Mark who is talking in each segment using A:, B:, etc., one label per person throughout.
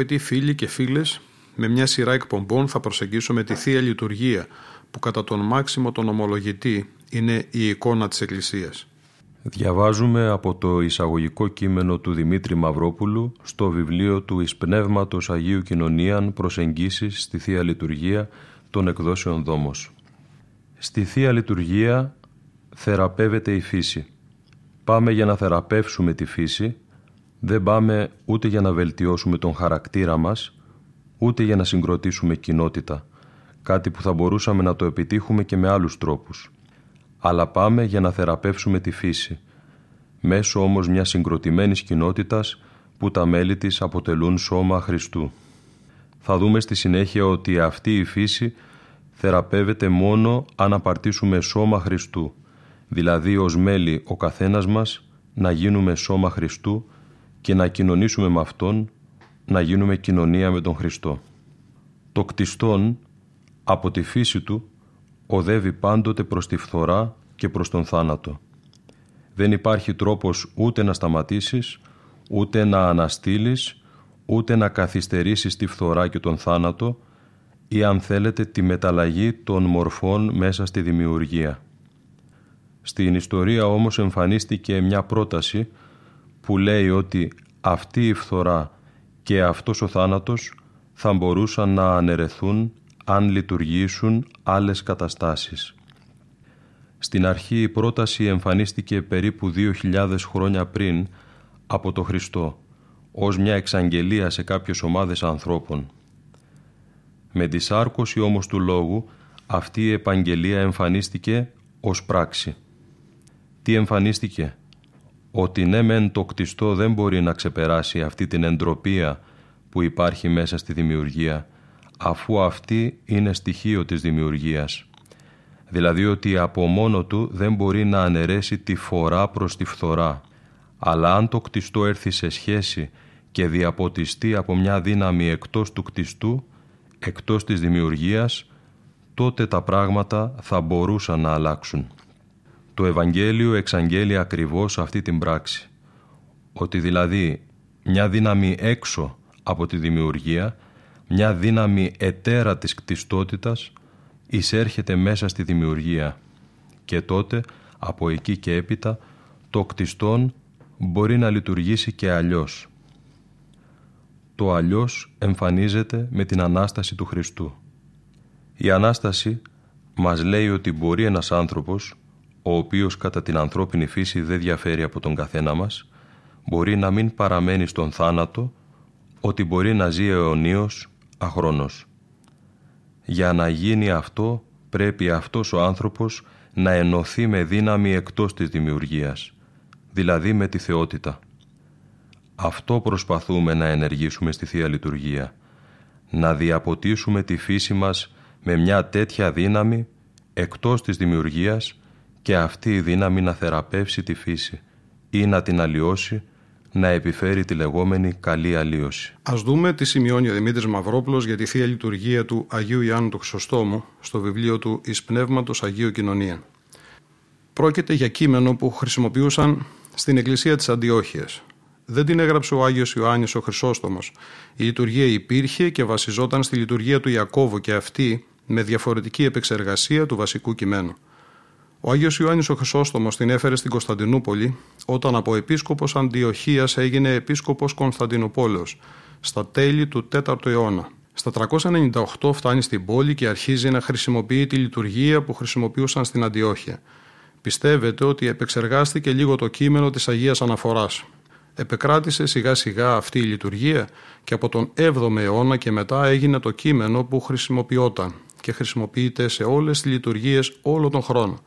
A: Αγαπητοί φίλοι και φίλες, με μια σειρά εκπομπών θα προσεγγίσουμε τη Θεία Λειτουργία που κατά τον μάξιμο τον ομολογητή είναι η εικόνα της Εκκλησίας.
B: Διαβάζουμε από το εισαγωγικό κείμενο του Δημήτρη Μαυρόπουλου στο βιβλίο του «Εις Πνεύματος Αγίου Κοινωνίαν προσεγγίσεις στη Θεία Λειτουργία των εκδόσεων Δόμος». Στη Θεία Λειτουργία θεραπεύεται η φύση. Πάμε για να θεραπεύσουμε τη φύση, δεν πάμε ούτε για να βελτιώσουμε τον χαρακτήρα μας, ούτε για να συγκροτήσουμε κοινότητα, κάτι που θα μπορούσαμε να το επιτύχουμε και με άλλους τρόπους. Αλλά πάμε για να θεραπεύσουμε τη φύση, μέσω όμως μιας συγκροτημένης κοινότητας που τα μέλη της αποτελούν σώμα Χριστού. Θα δούμε στη συνέχεια ότι αυτή η φύση θεραπεύεται μόνο αν απαρτήσουμε σώμα Χριστού, δηλαδή ως μέλη ο καθένας μας να γίνουμε σώμα Χριστού και να κοινωνήσουμε με Αυτόν, να γίνουμε κοινωνία με τον Χριστό. Το κτιστόν από τη φύση του οδεύει πάντοτε προς τη φθορά και προς τον θάνατο. Δεν υπάρχει τρόπος ούτε να σταματήσεις, ούτε να αναστείλεις, ούτε να καθυστερήσεις τη φθορά και τον θάνατο ή αν θέλετε τη μεταλλαγή των μορφών μέσα στη δημιουργία. Στην ιστορία όμως εμφανίστηκε μια πρόταση που λέει ότι αυτή η φθορά και αυτός ο θάνατος θα μπορούσαν να αναιρεθούν αν λειτουργήσουν άλλες καταστάσεις. Στην αρχή η πρόταση εμφανίστηκε περίπου 2.000 χρόνια πριν από το Χριστό, ως μια εξαγγελία σε κάποιες ομάδες ανθρώπων. Με τη σάρκωση όμως του λόγου, αυτή η επαγγελία εμφανίστηκε ως πράξη. Τι εμφανίστηκε; Ότι ναι μεν το κτιστό δεν μπορεί να ξεπεράσει αυτή την εντροπία που υπάρχει μέσα στη δημιουργία, αφού αυτή είναι στοιχείο της δημιουργίας. Δηλαδή ότι από μόνο του δεν μπορεί να αναιρέσει τη φορά προς τη φθορά. Αλλά αν το κτιστό έρθει σε σχέση και διαποτιστεί από μια δύναμη εκτός του κτιστού, εκτός της δημιουργίας, τότε τα πράγματα θα μπορούσαν να αλλάξουν. Το Ευαγγέλιο εξαγγέλει ακριβώς αυτή την πράξη. Ότι δηλαδή μια δύναμη έξω από τη δημιουργία μια δύναμη ετέρα της κτιστότητας εισέρχεται μέσα στη δημιουργία και τότε από εκεί και έπειτα το κτιστόν μπορεί να λειτουργήσει και αλλιώς. Το αλλιώς εμφανίζεται με την Ανάσταση του Χριστού. Η Ανάσταση μας λέει ότι μπορεί ένας άνθρωπος, ο οποίος κατά την ανθρώπινη φύση δεν διαφέρει από τον καθένα μας, μπορεί να μην παραμένει στον θάνατο, ότι μπορεί να ζει αιωνίως αχρόνος. Για να γίνει αυτό πρέπει αυτός ο άνθρωπος να ενωθεί με δύναμη εκτός της δημιουργίας, δηλαδή με τη θεότητα. Αυτό προσπαθούμε να ενεργήσουμε στη Θεία Λειτουργία, να διαποτίσουμε τη φύση μας με μια τέτοια δύναμη εκτός της δημιουργίας και αυτή η δύναμη να θεραπεύσει τη φύση ή να την αλλοιώσει να επιφέρει τη λεγόμενη καλή αλλίωση.
A: Α δούμε τι σημειώνει ο Δημήτρης Μαυρόπουλος για τη θεία λειτουργία του Αγίου Ιάννου του Χρυσοστόμου στο βιβλίο του Εις Πνεύματος Αγίου Κοινωνία. Πρόκειται για κείμενο που χρησιμοποιούσαν στην εκκλησία της Αντιόχειας. Δεν την έγραψε ο Άγιος Ιωάννης ο Χρυσόστομος. Η λειτουργία υπήρχε και βασιζόταν στη λειτουργία του Ιακώβου και αυτή με διαφορετική επεξεργασία του βασικού κειμένου. Ο Άγιος Ιωάννης ο Χρυσόστομος την έφερε στην Κωνσταντινούπολη όταν από επίσκοπος Αντιοχίας έγινε επίσκοπος Κωνσταντινούπολεως στα τέλη του 4ου αιώνα. Στα 398 φτάνει στην πόλη και αρχίζει να χρησιμοποιεί τη λειτουργία που χρησιμοποιούσαν στην Αντιόχεια. Πιστεύετε ότι επεξεργάστηκε λίγο το κείμενο της Αγίας Αναφοράς. Επεκράτησε σιγά σιγά αυτή η λειτουργία και από τον 7ο αιώνα και μετά έγινε το κείμενο που χρησιμοποιόταν και χρησιμοποιείται σε όλες τις λειτουργίες όλο τον χρόνο.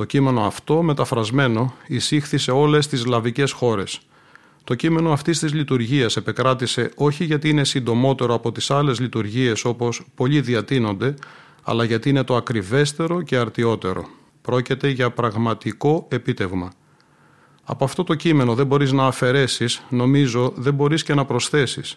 A: Το κείμενο αυτό μεταφρασμένο εισήχθη σε όλες τις λαβικές χώρες. Το κείμενο αυτής της λειτουργίας επεκράτησε όχι γιατί είναι συντομότερο από τις άλλες λειτουργίες όπως πολλοί διατείνονται, αλλά γιατί είναι το ακριβέστερο και αρτιότερο. Πρόκειται για πραγματικό επίτευγμα. Από αυτό το κείμενο δεν μπορείς να αφαιρέσεις, νομίζω δεν μπορείς και να προσθέσεις.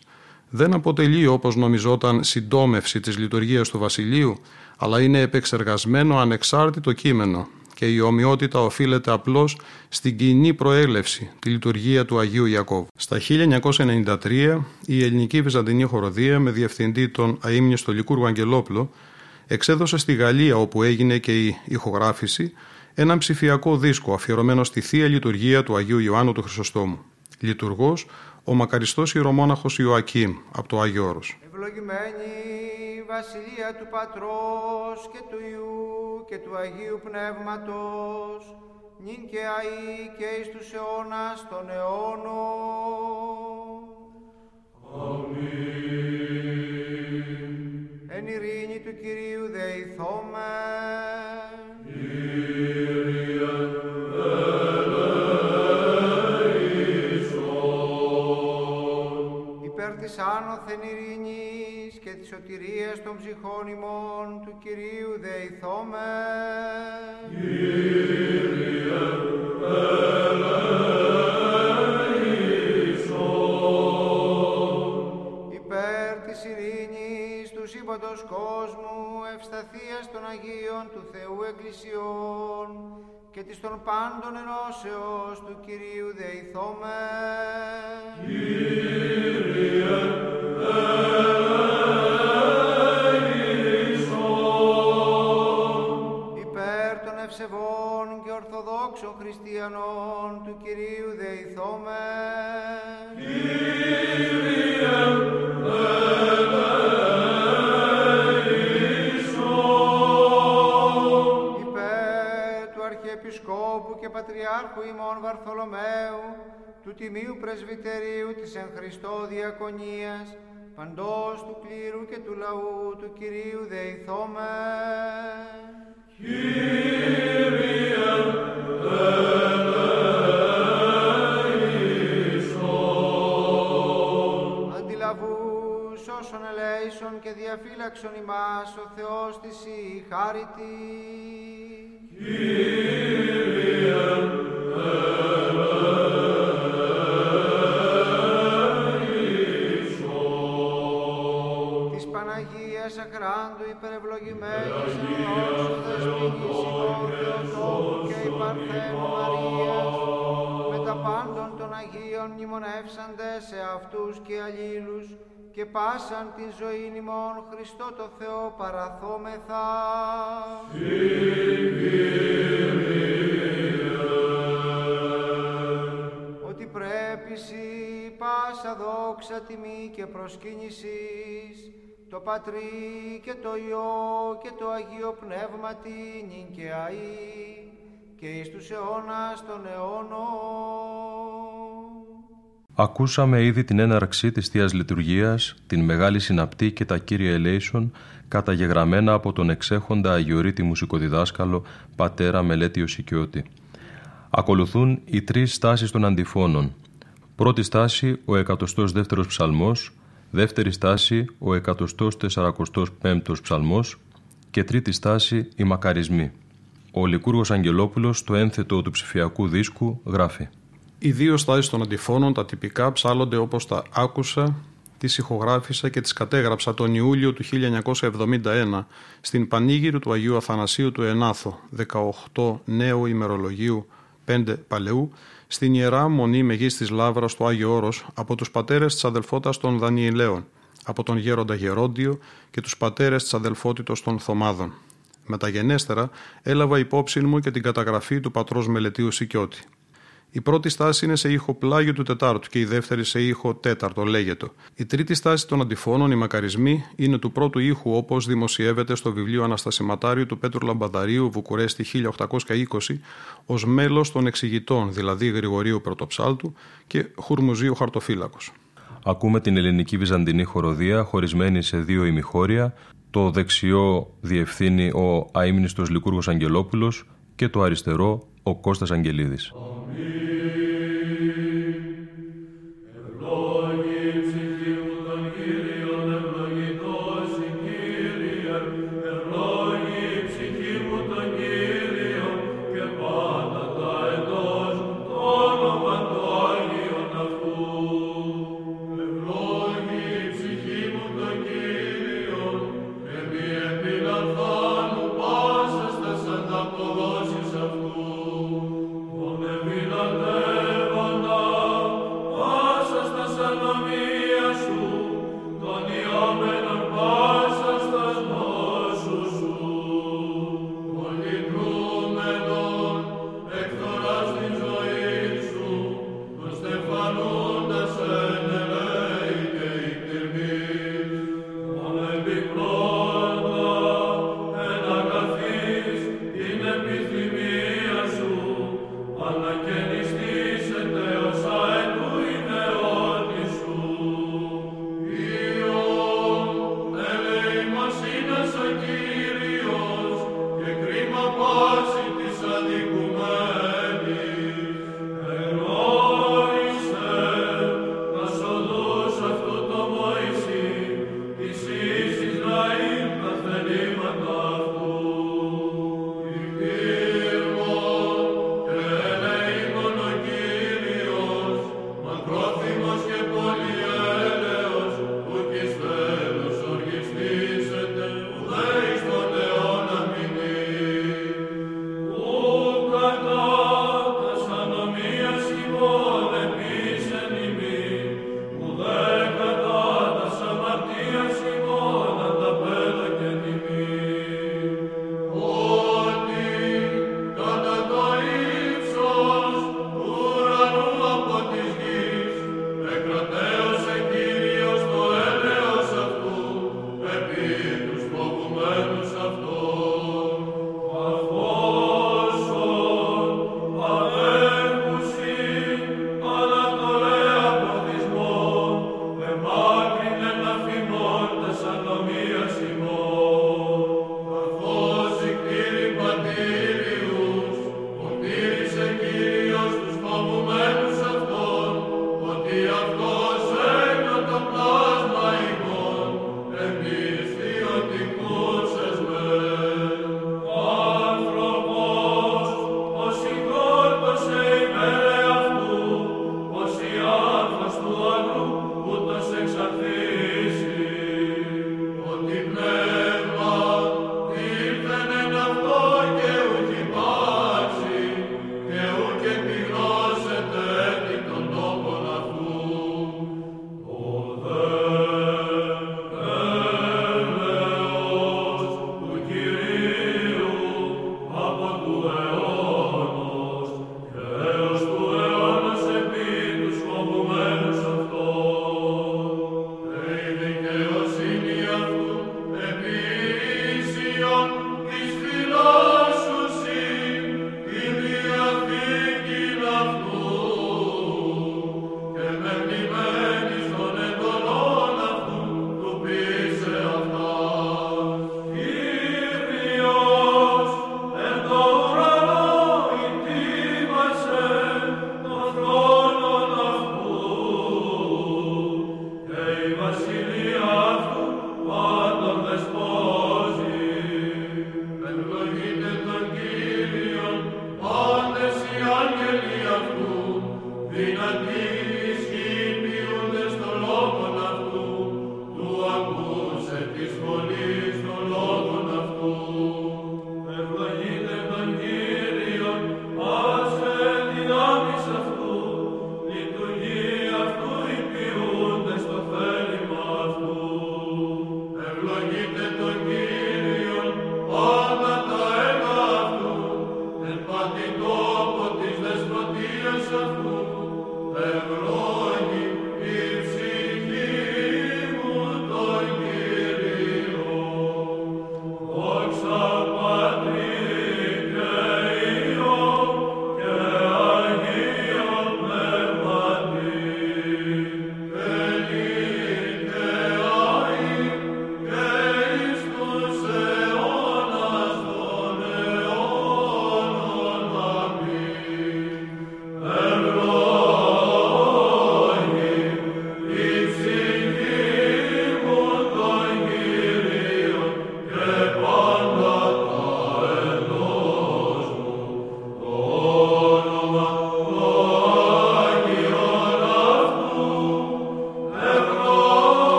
A: Δεν αποτελεί όπως νομιζόταν συντόμευση της λειτουργίας του Βασιλείου, αλλά είναι επεξεργασμένο ανεξάρτητο κείμενο και η ομοιότητα οφείλεται απλώς στην κοινή προέλευση, τη λειτουργία του Αγίου Ιακώβ. Στα 1993 η ελληνική βυζαντινή χοροδία με διευθυντή τον αείμνηστο Λικούργο Αγγελόπλο εξέδωσε στη Γαλλία όπου έγινε και η ηχογράφηση έναν ψηφιακό δίσκο αφιερωμένο στη Θεία Λειτουργία του Αγίου Ιωάννου του Χρυσοστόμου. Λειτουργός ο μακαριστός ιερομόναχος Ιωακήμ από το Άγιο Όρος.
C: Ευλογημένη Βασιλεία του Πατρός και του Ιού και του Αγίου Πνεύματος, νυν και αΐ και εις τους αιώνας των αιώνων. Αμήν. Εν ειρήνη του Κυρίου δεηθόμεν. Της άνωθεν ειρήνης και της σωτηρίας των ψυχών ημών του Κυρίου δεηθόμεν. Υπέρ της ειρήνης του σύμπαντος κόσμου, ευσταθίας των Αγίων του Θεού Εκκλησιών και της των πάντων ενώσεως του Κυρίου δεηθόμεν. Υπέρ των ευσεβών και ορθοδόξων χριστιανών Πατριάρχου ημών Βαρθολομαίου, του Τιμίου Πρεσβυτερίου της εν Χριστώ Διακονίας, παντός του κλήρου και του λαού του Κυρίου δεηθόμεν. Αντιλαβούς όσων ελέησον και διαφύλαξον ημάς ο Θεός της η χάριτη. Της και η Παρθένου Μαρίας με τα πάντων των Αγίων μνημονεύσαντε σε αυτούς και αλλήλους και πάσαν την ζωή ημών Χριστό το Θεό παραθόμεθα. Πρέπει σοι πάσα δόξα τιμή και προσκύνησης το Πατρί και το Υιό και το Αγίο Πνεύματι νυν και αΐ και εις τους αιώνας των αιώνων.
B: Ακούσαμε ήδη την έναρξη της Θείας Λειτουργίας, την Μεγάλη Συναπτή και τα Κύρια Ελέησον, καταγεγραμμένα από τον εξέχοντα Αγιορείτη Μουσικοδιδάσκαλο Πατέρα Μελέτιος Σικιώτη. Ακολουθούν οι τρεις στάσεις των αντιφώνων. Πρώτη στάση ο 102ος ψαλμός, δεύτερη στάση ο 145ος ψαλμός. Και τρίτη στάση οι μακαρισμοί. Ο Λικούργος Αγγελόπουλος στο ένθετο του ψηφιακού δίσκου γράφει.
A: Οι δύο στάσεις των αντιφώνων, τα τυπικά, ψάλλονται όπως τα άκουσα, τις ηχογράφησα και τις κατέγραψα τον Ιούλιο του 1971 στην Πανήγυρη του Αγίου Αθανασίου του Ενάθο, 18 νέου ημερολογίου 5 Παλαιού, στην Ιερά Μονή Μεγής της Λάβρας του Άγιο Όρος από τους πατέρες της αδελφότητας των Δανιηλαίων, από τον Γέροντα Γερόντιο και τους πατέρες της αδελφότητος των Θωμάδων. Μεταγενέστερα έλαβα υπόψη μου και την καταγραφή του πατρός Μελετίου Σικιώτη. Η πρώτη στάση είναι σε ήχο πλάγιο του Τετάρτου και η δεύτερη σε ήχο τέταρτο, λέγεται. Η τρίτη στάση των αντιφώνων, οι μακαρισμοί, είναι του πρώτου ήχου όπως δημοσιεύεται στο βιβλίο Αναστασιματάριου του Πέτρου Λαμπαδαρίου, Βουκουρέστη 1820, ως μέλος των εξηγητών, δηλαδή Γρηγορίου Πρωτοψάλτου και Χουρμουζίου Χαρτοφύλακος.
D: Ακούμε την ελληνική βυζαντινή χοροδία χωρισμένη σε δύο ημιχώρια. Το δεξιό διευθύνει ο αείμνηστος Λικούργος Αγγελόπουλος και το αριστερό ο Κώστας Αγγελίδης.
C: Amen.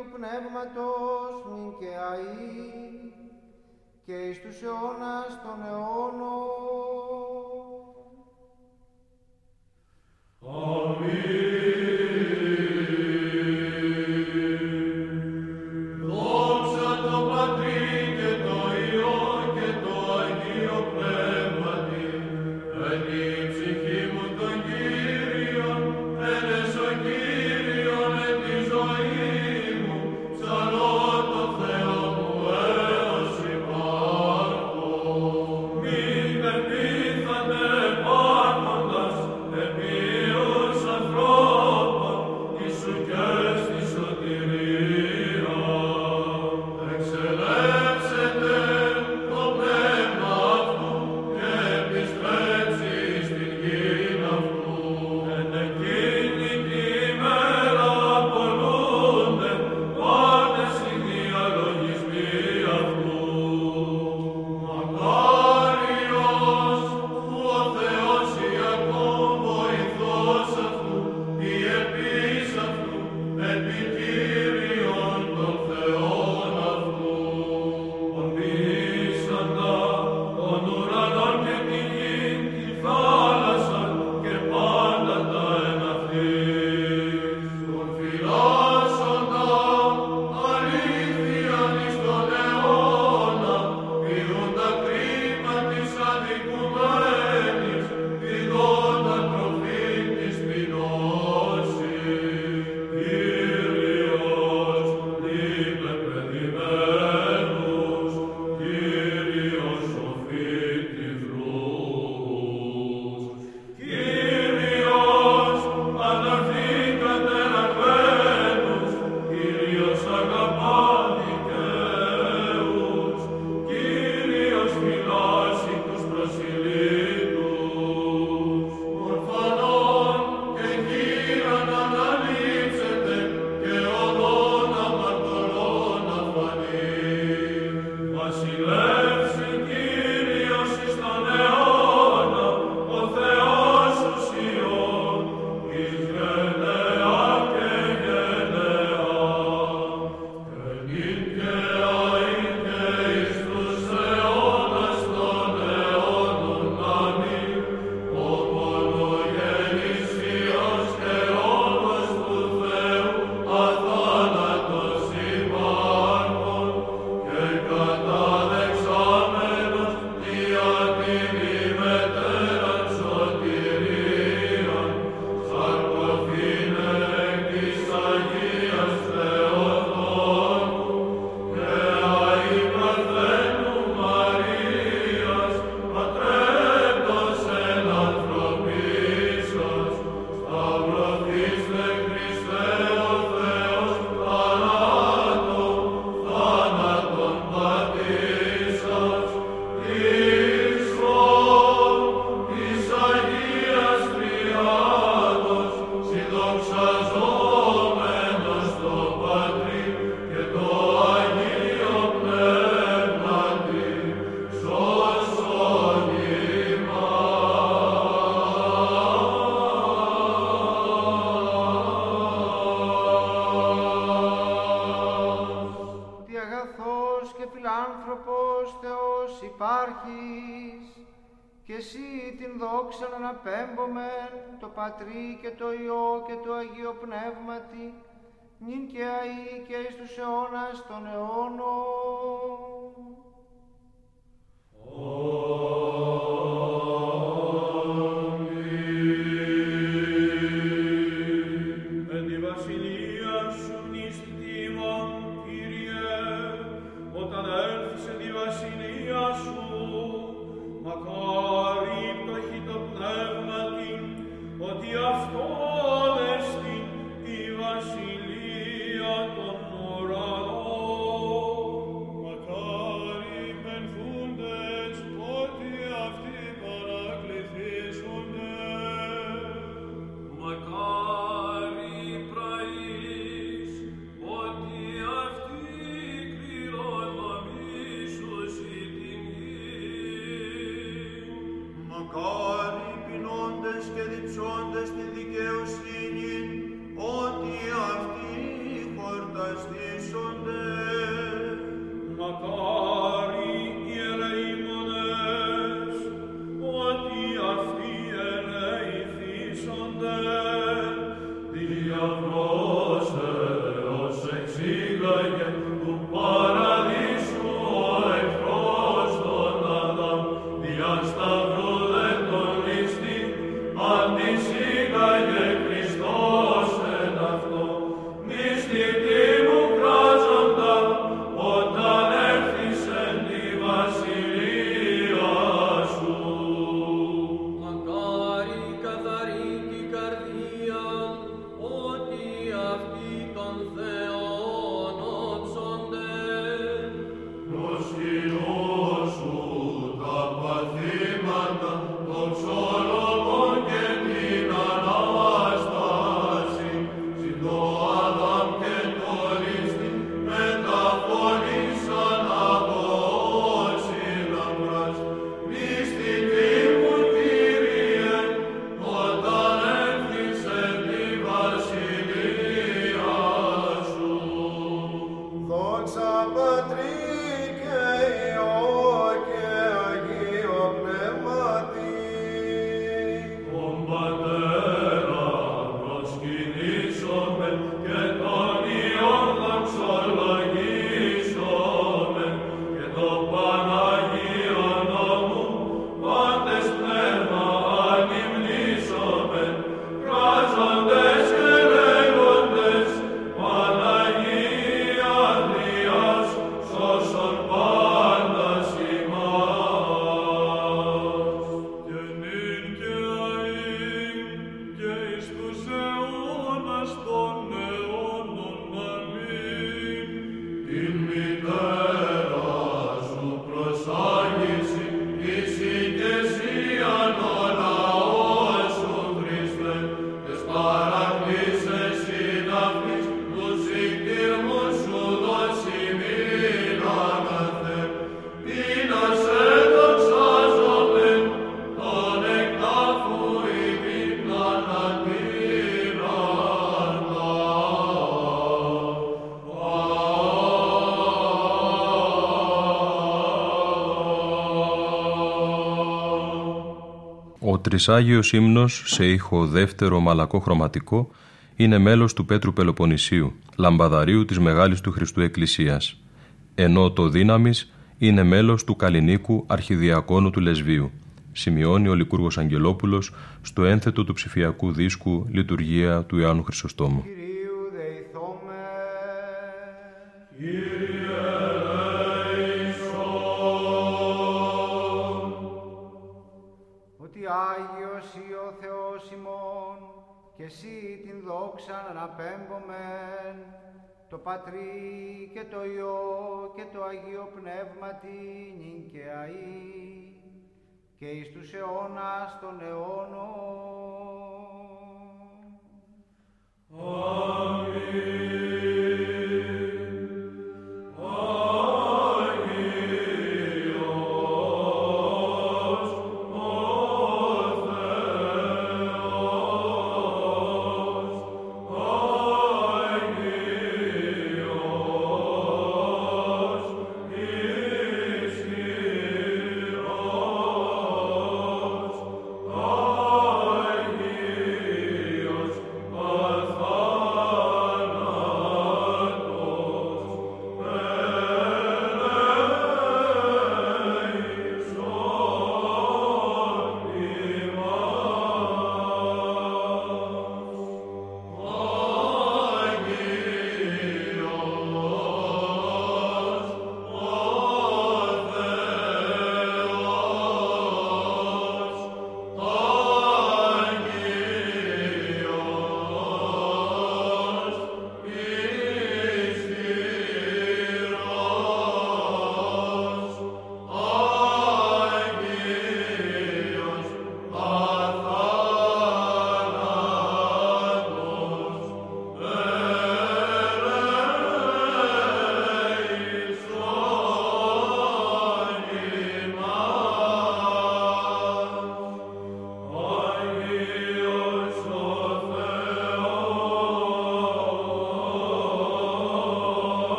C: Αγίου Πνεύματος μην και αΐ και εις τους αιώνας των αιώνων.
D: Αμήν.
C: Πατρί και το Υιό και το Αγίο Πνεύματι, νυν και αεί και εις τους αιώνας των αιώνων.
B: Ο τρισάγιος ύμνος σε ήχο δεύτερο μαλακό χρωματικό είναι μέλος του Πέτρου Πελοποννησίου, λαμπαδαρίου της Μεγάλης του Χριστού Εκκλησίας, ενώ το δύναμης είναι μέλος του Καλλινίκου Αρχιδιακόνου του Λεσβίου, σημειώνει ο Λικούργος Αγγελόπουλος στο ένθετο του ψηφιακού δίσκου «Λειτουργία του Ιωάννου Χρυσοστόμου».
D: Και εις τους αιώνας των αιώνων. Αμήν.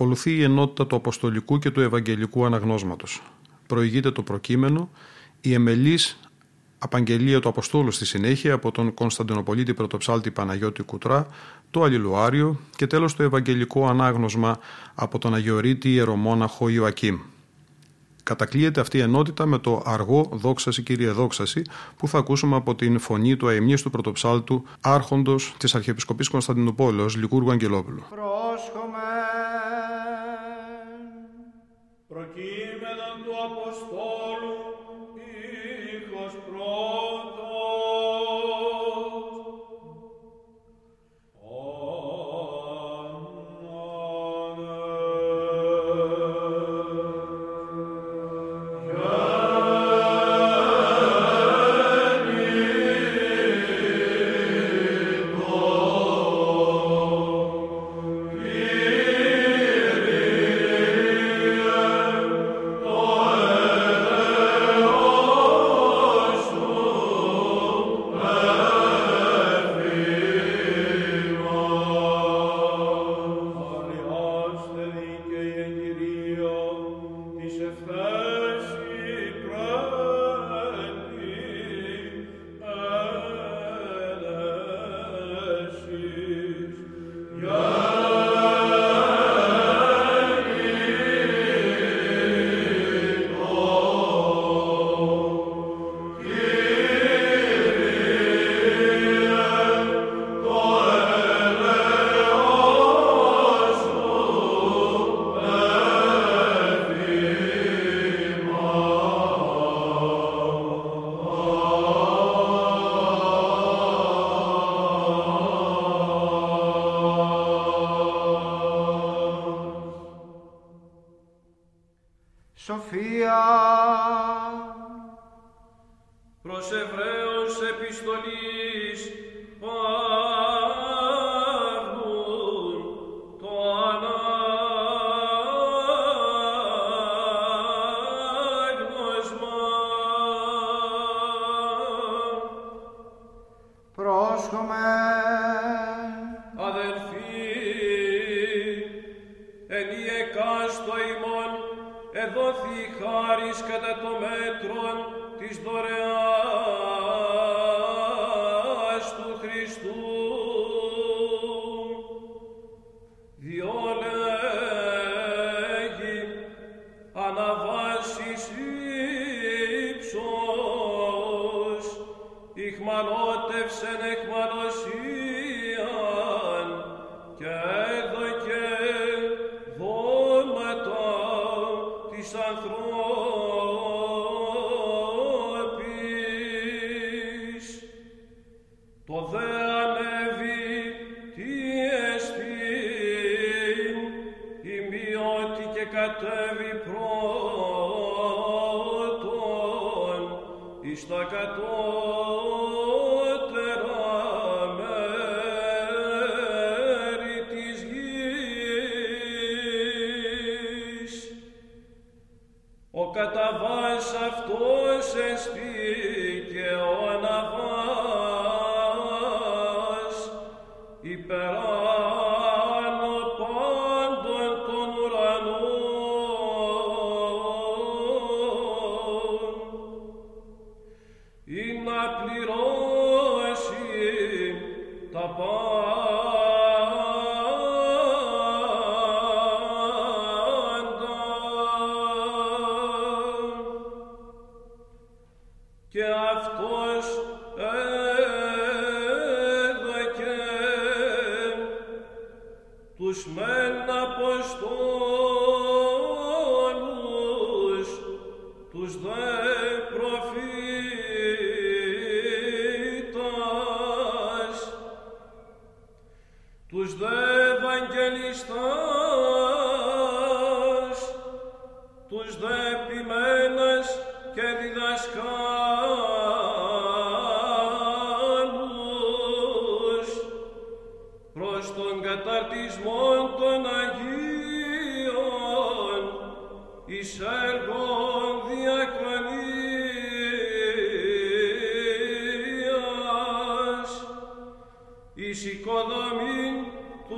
A: Ακολουθεί η ενότητα του Αποστολικού και του Ευαγγελικού Αναγνώσματος. Προηγείται το προκείμενο, η εμελής απαγγελία του Αποστόλου στη συνέχεια από τον Κωνσταντινοπολίτη Πρωτοψάλτη Παναγιώτη Κουτρά, το Αλληλουάριο και τέλος το Ευαγγελικό Ανάγνωσμα από τον Αγιορείτη Ιερομόναχο Ιωακήμ. Κατακλείεται αυτή η ενότητα με το αργό «Δόξαση Κύριε Δόξαση» που θα ακούσουμε από την φωνή του αεμνής του πρωτοψάλτου άρχοντος της Αρχιεπισκοπής Κωνσταντινούπολεως Λικούργου Αγγελόπουλου.
C: Πρόσχομαι.
E: Του Το δε ανέβη τι εστίν, ημιότι και κατέβη πρώτον εις τα κατώτερα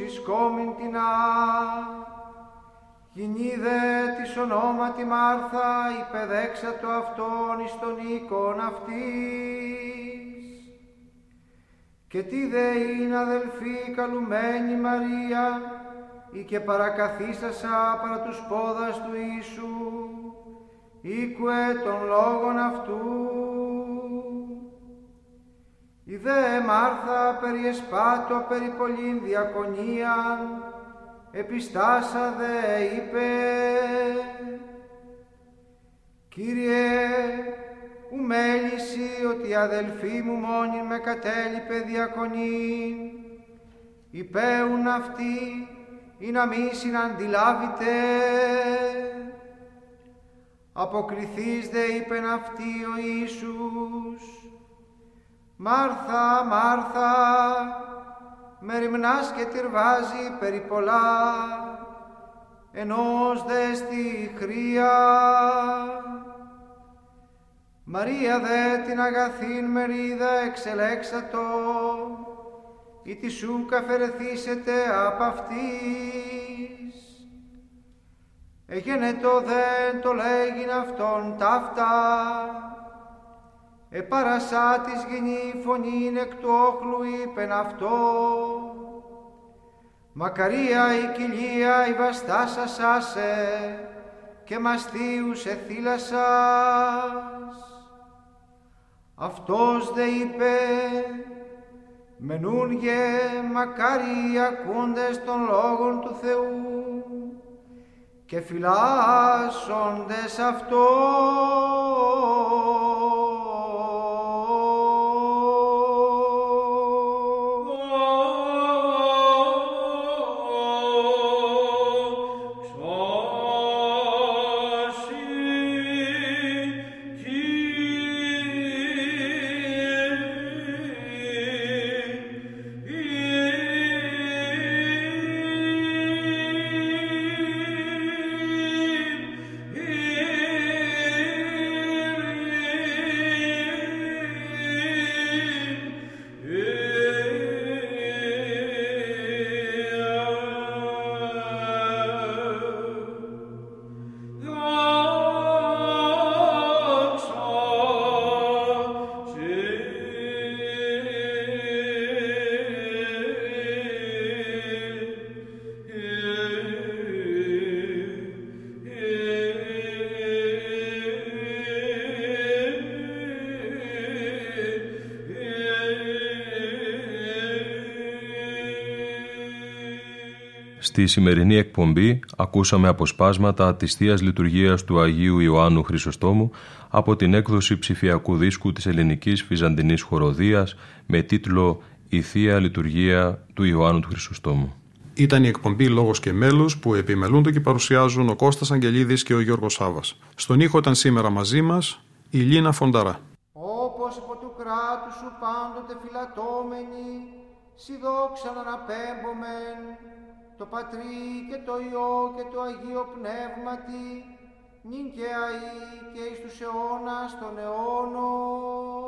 E: εις οικοδομήν του σώματος
C: το αυτόν εις τον οίκον αυτής. Και τι δε είναι αδελφή καλουμένη Μαρία, ή και παρακαθίσασα παρά τους πόδας του Ιησού, οίκουε των λόγων αυτού. Η δε Μάρθα περιεσπάτω περί πολλήν διακονίαν, επιστάσα δε είπε, Κύριε, ου μέληση ότι η αδελφή μου μόνη με κατέλειπε διακονή, υπέουν αυτή ή να μη συναντιλάβετε. Αποκριθείς δε είπεν αυτή ο Ιησούς, Μάρθα, Μάρθα, με ρημνάς και τυρβάζει περί πολλά, ενός δες στη χρία. Μαρία δε την αγαθήν μερίδα εξελέξατο, ή τη σου καφερεθήσετε απ' αυτής. Εγένε το δεν το λέγειν αυτόν ταύτα, επαρασά της γενή φωνήν εκ του όχλου είπεν αυτό. Μακαρία η κοιλία η βαστάσα σάσε και μαστίους εθύλασας. Αυτός δε είπε μενούργε μακάρι ακούντες των λόγων του Θεού και φυλάσσοντες αυτό.
B: Στη σημερινή εκπομπή ακούσαμε αποσπάσματα της Θείας Λειτουργίας του Αγίου Ιωάννου Χρυσοστόμου από την έκδοση ψηφιακού δίσκου της ελληνικής Βυζαντινής χοροδίας με τίτλο «Η Θεία Λειτουργία του Ιωάννου του Χρυσοστόμου».
A: Ήταν η εκπομπή Λόγος και Μέλος που επιμελούνται και παρουσιάζουν ο Κώστας Αγγελίδης και ο Γιώργος Σάβας. Στον ήχο ήταν σήμερα μαζί μας η Λίνα Φονταρά.
C: Όπως από του κράτους σου πάντοτε φυλατώμενοι, σι δόξα να αναπέμπομεν, το Πατρί και το Υιό και το Αγίο Πνεύματι, νυν και αΐ και εις τους αιώνας των αιώνων.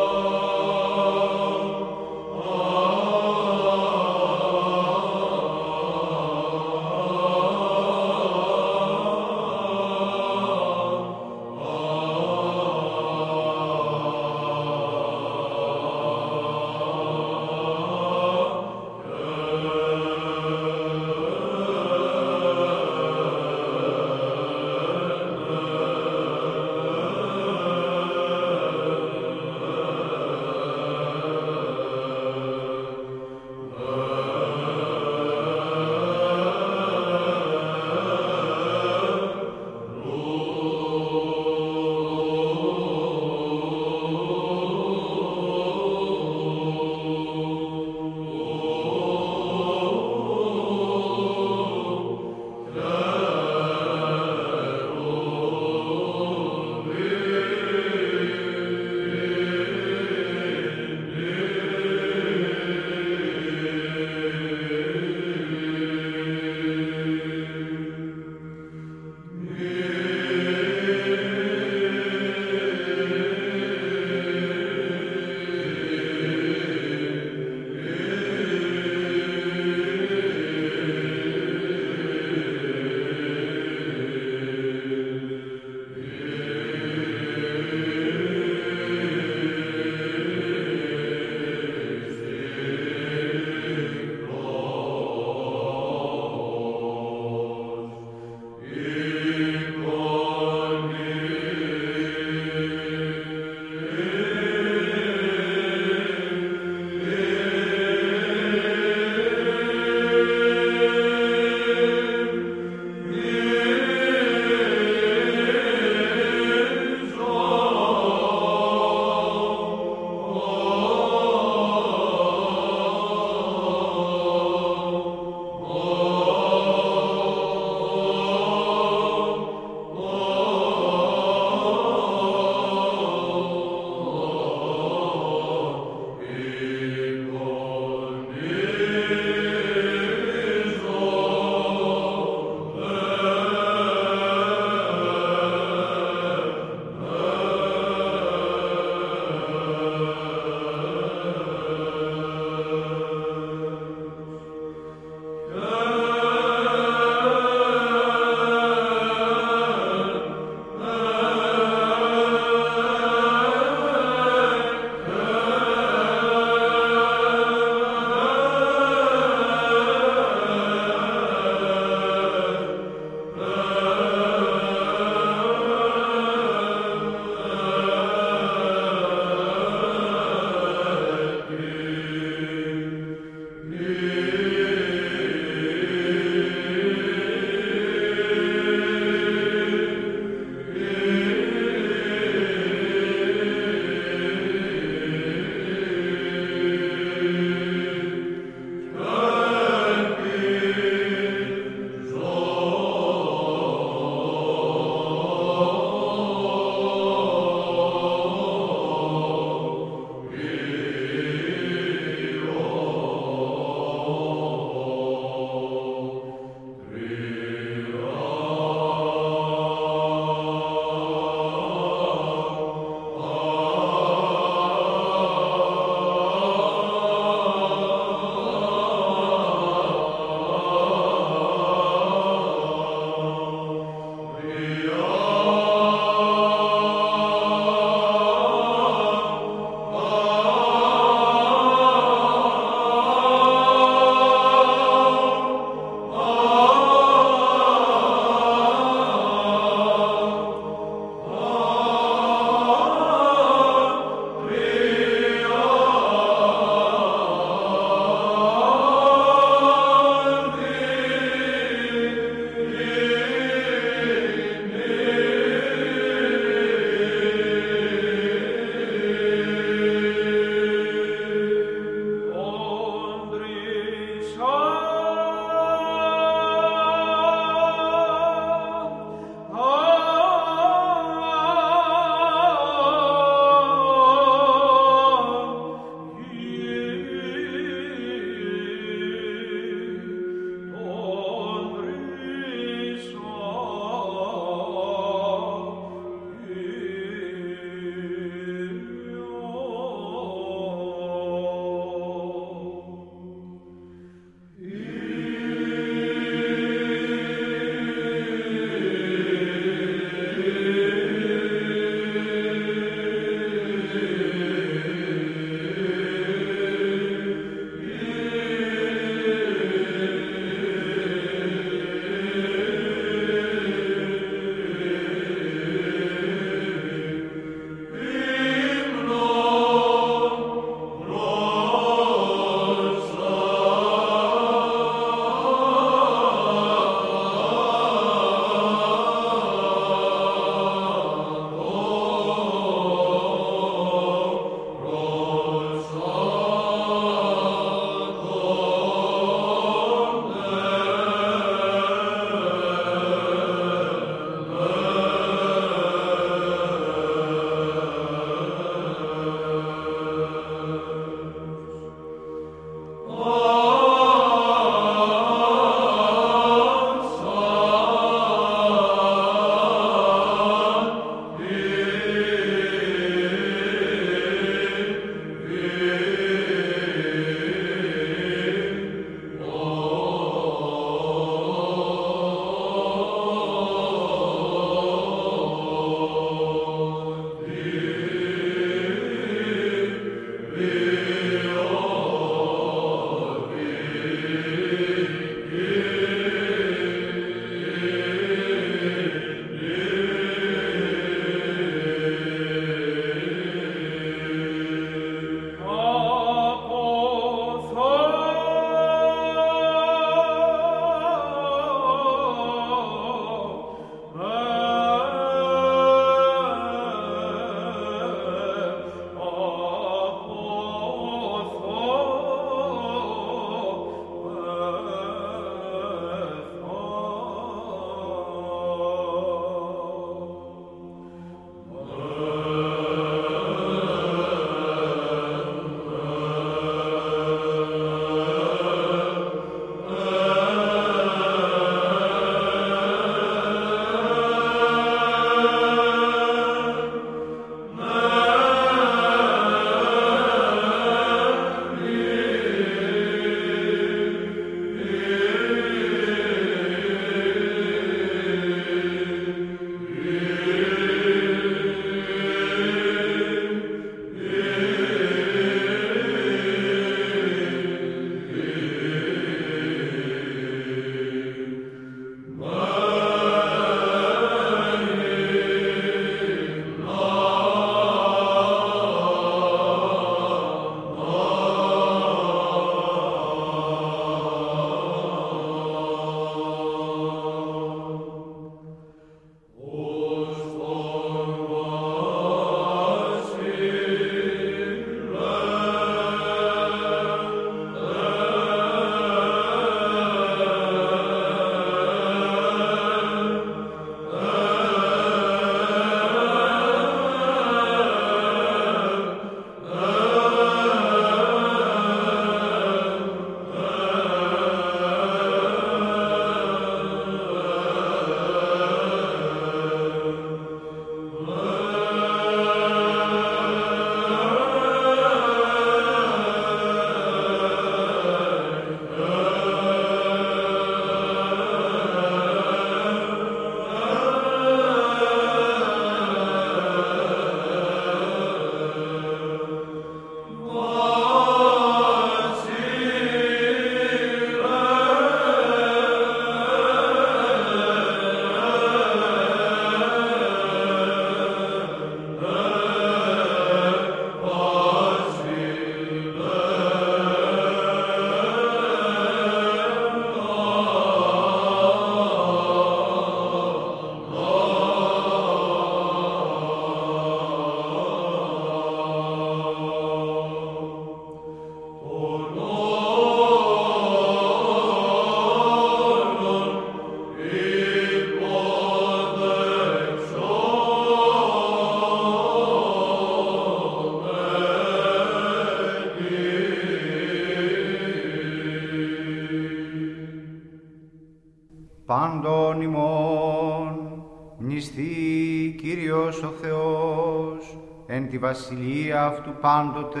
C: Τη βασιλεία αυτού πάντοτε,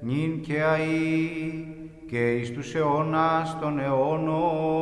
C: νυν και αΐ και εις τους αιώνας των αιώνων.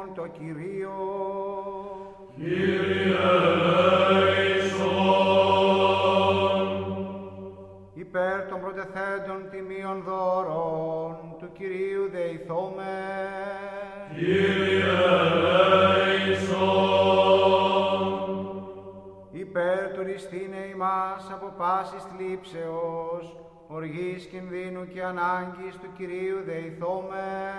C: Ημών το Κυρίο. Υπέρ των προτεθέντων τιμίων δώρων του Κυρίου δεηθώμε. Υπέρ του ρηστίνε ημάς από πάσης θλίψεως, οργής κινδύνου και ανάγκης του Κυρίου δεηθώμε.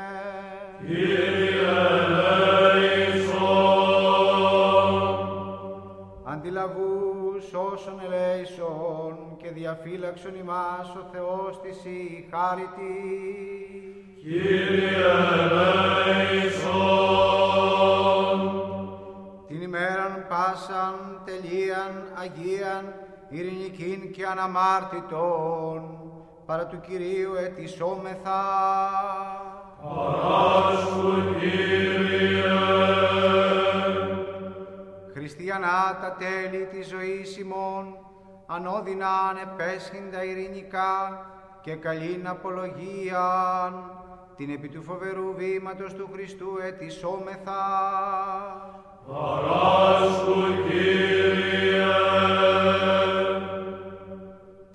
C: Αντιλαβούς όσων ελέησον και διαφύλαξον ημάς ο Θεός της η χάριτη. Την ημέραν πάσαν τελείαν αγίαν ειρηνικήν και αναμάρτητον παρά του Κυρίου ετισόμεθα. Χριστιανά τα τέλη της ζωής ημών, ανώδυνα ανεπέσχυντα ειρηνικά και καλήν απολογίαν, την επί του φοβερού βήματος του Χριστού ετισόμεθα.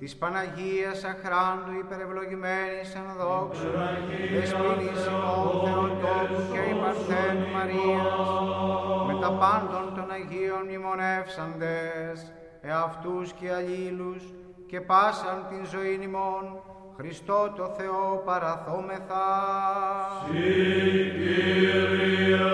C: Της Παναγίας αχράντου υπερευλογημένης εν δόξου, δεσποινής ημών Θεοτόκου και η Παρθένου Μαρίας, με τα πάντων των Αγίων μνημονεύσαντες, εαυτούς και αλλήλους, και πάσαν την ζωή ημών, Χριστό το Θεό παραθόμεθα.
F: Συ Κύριε.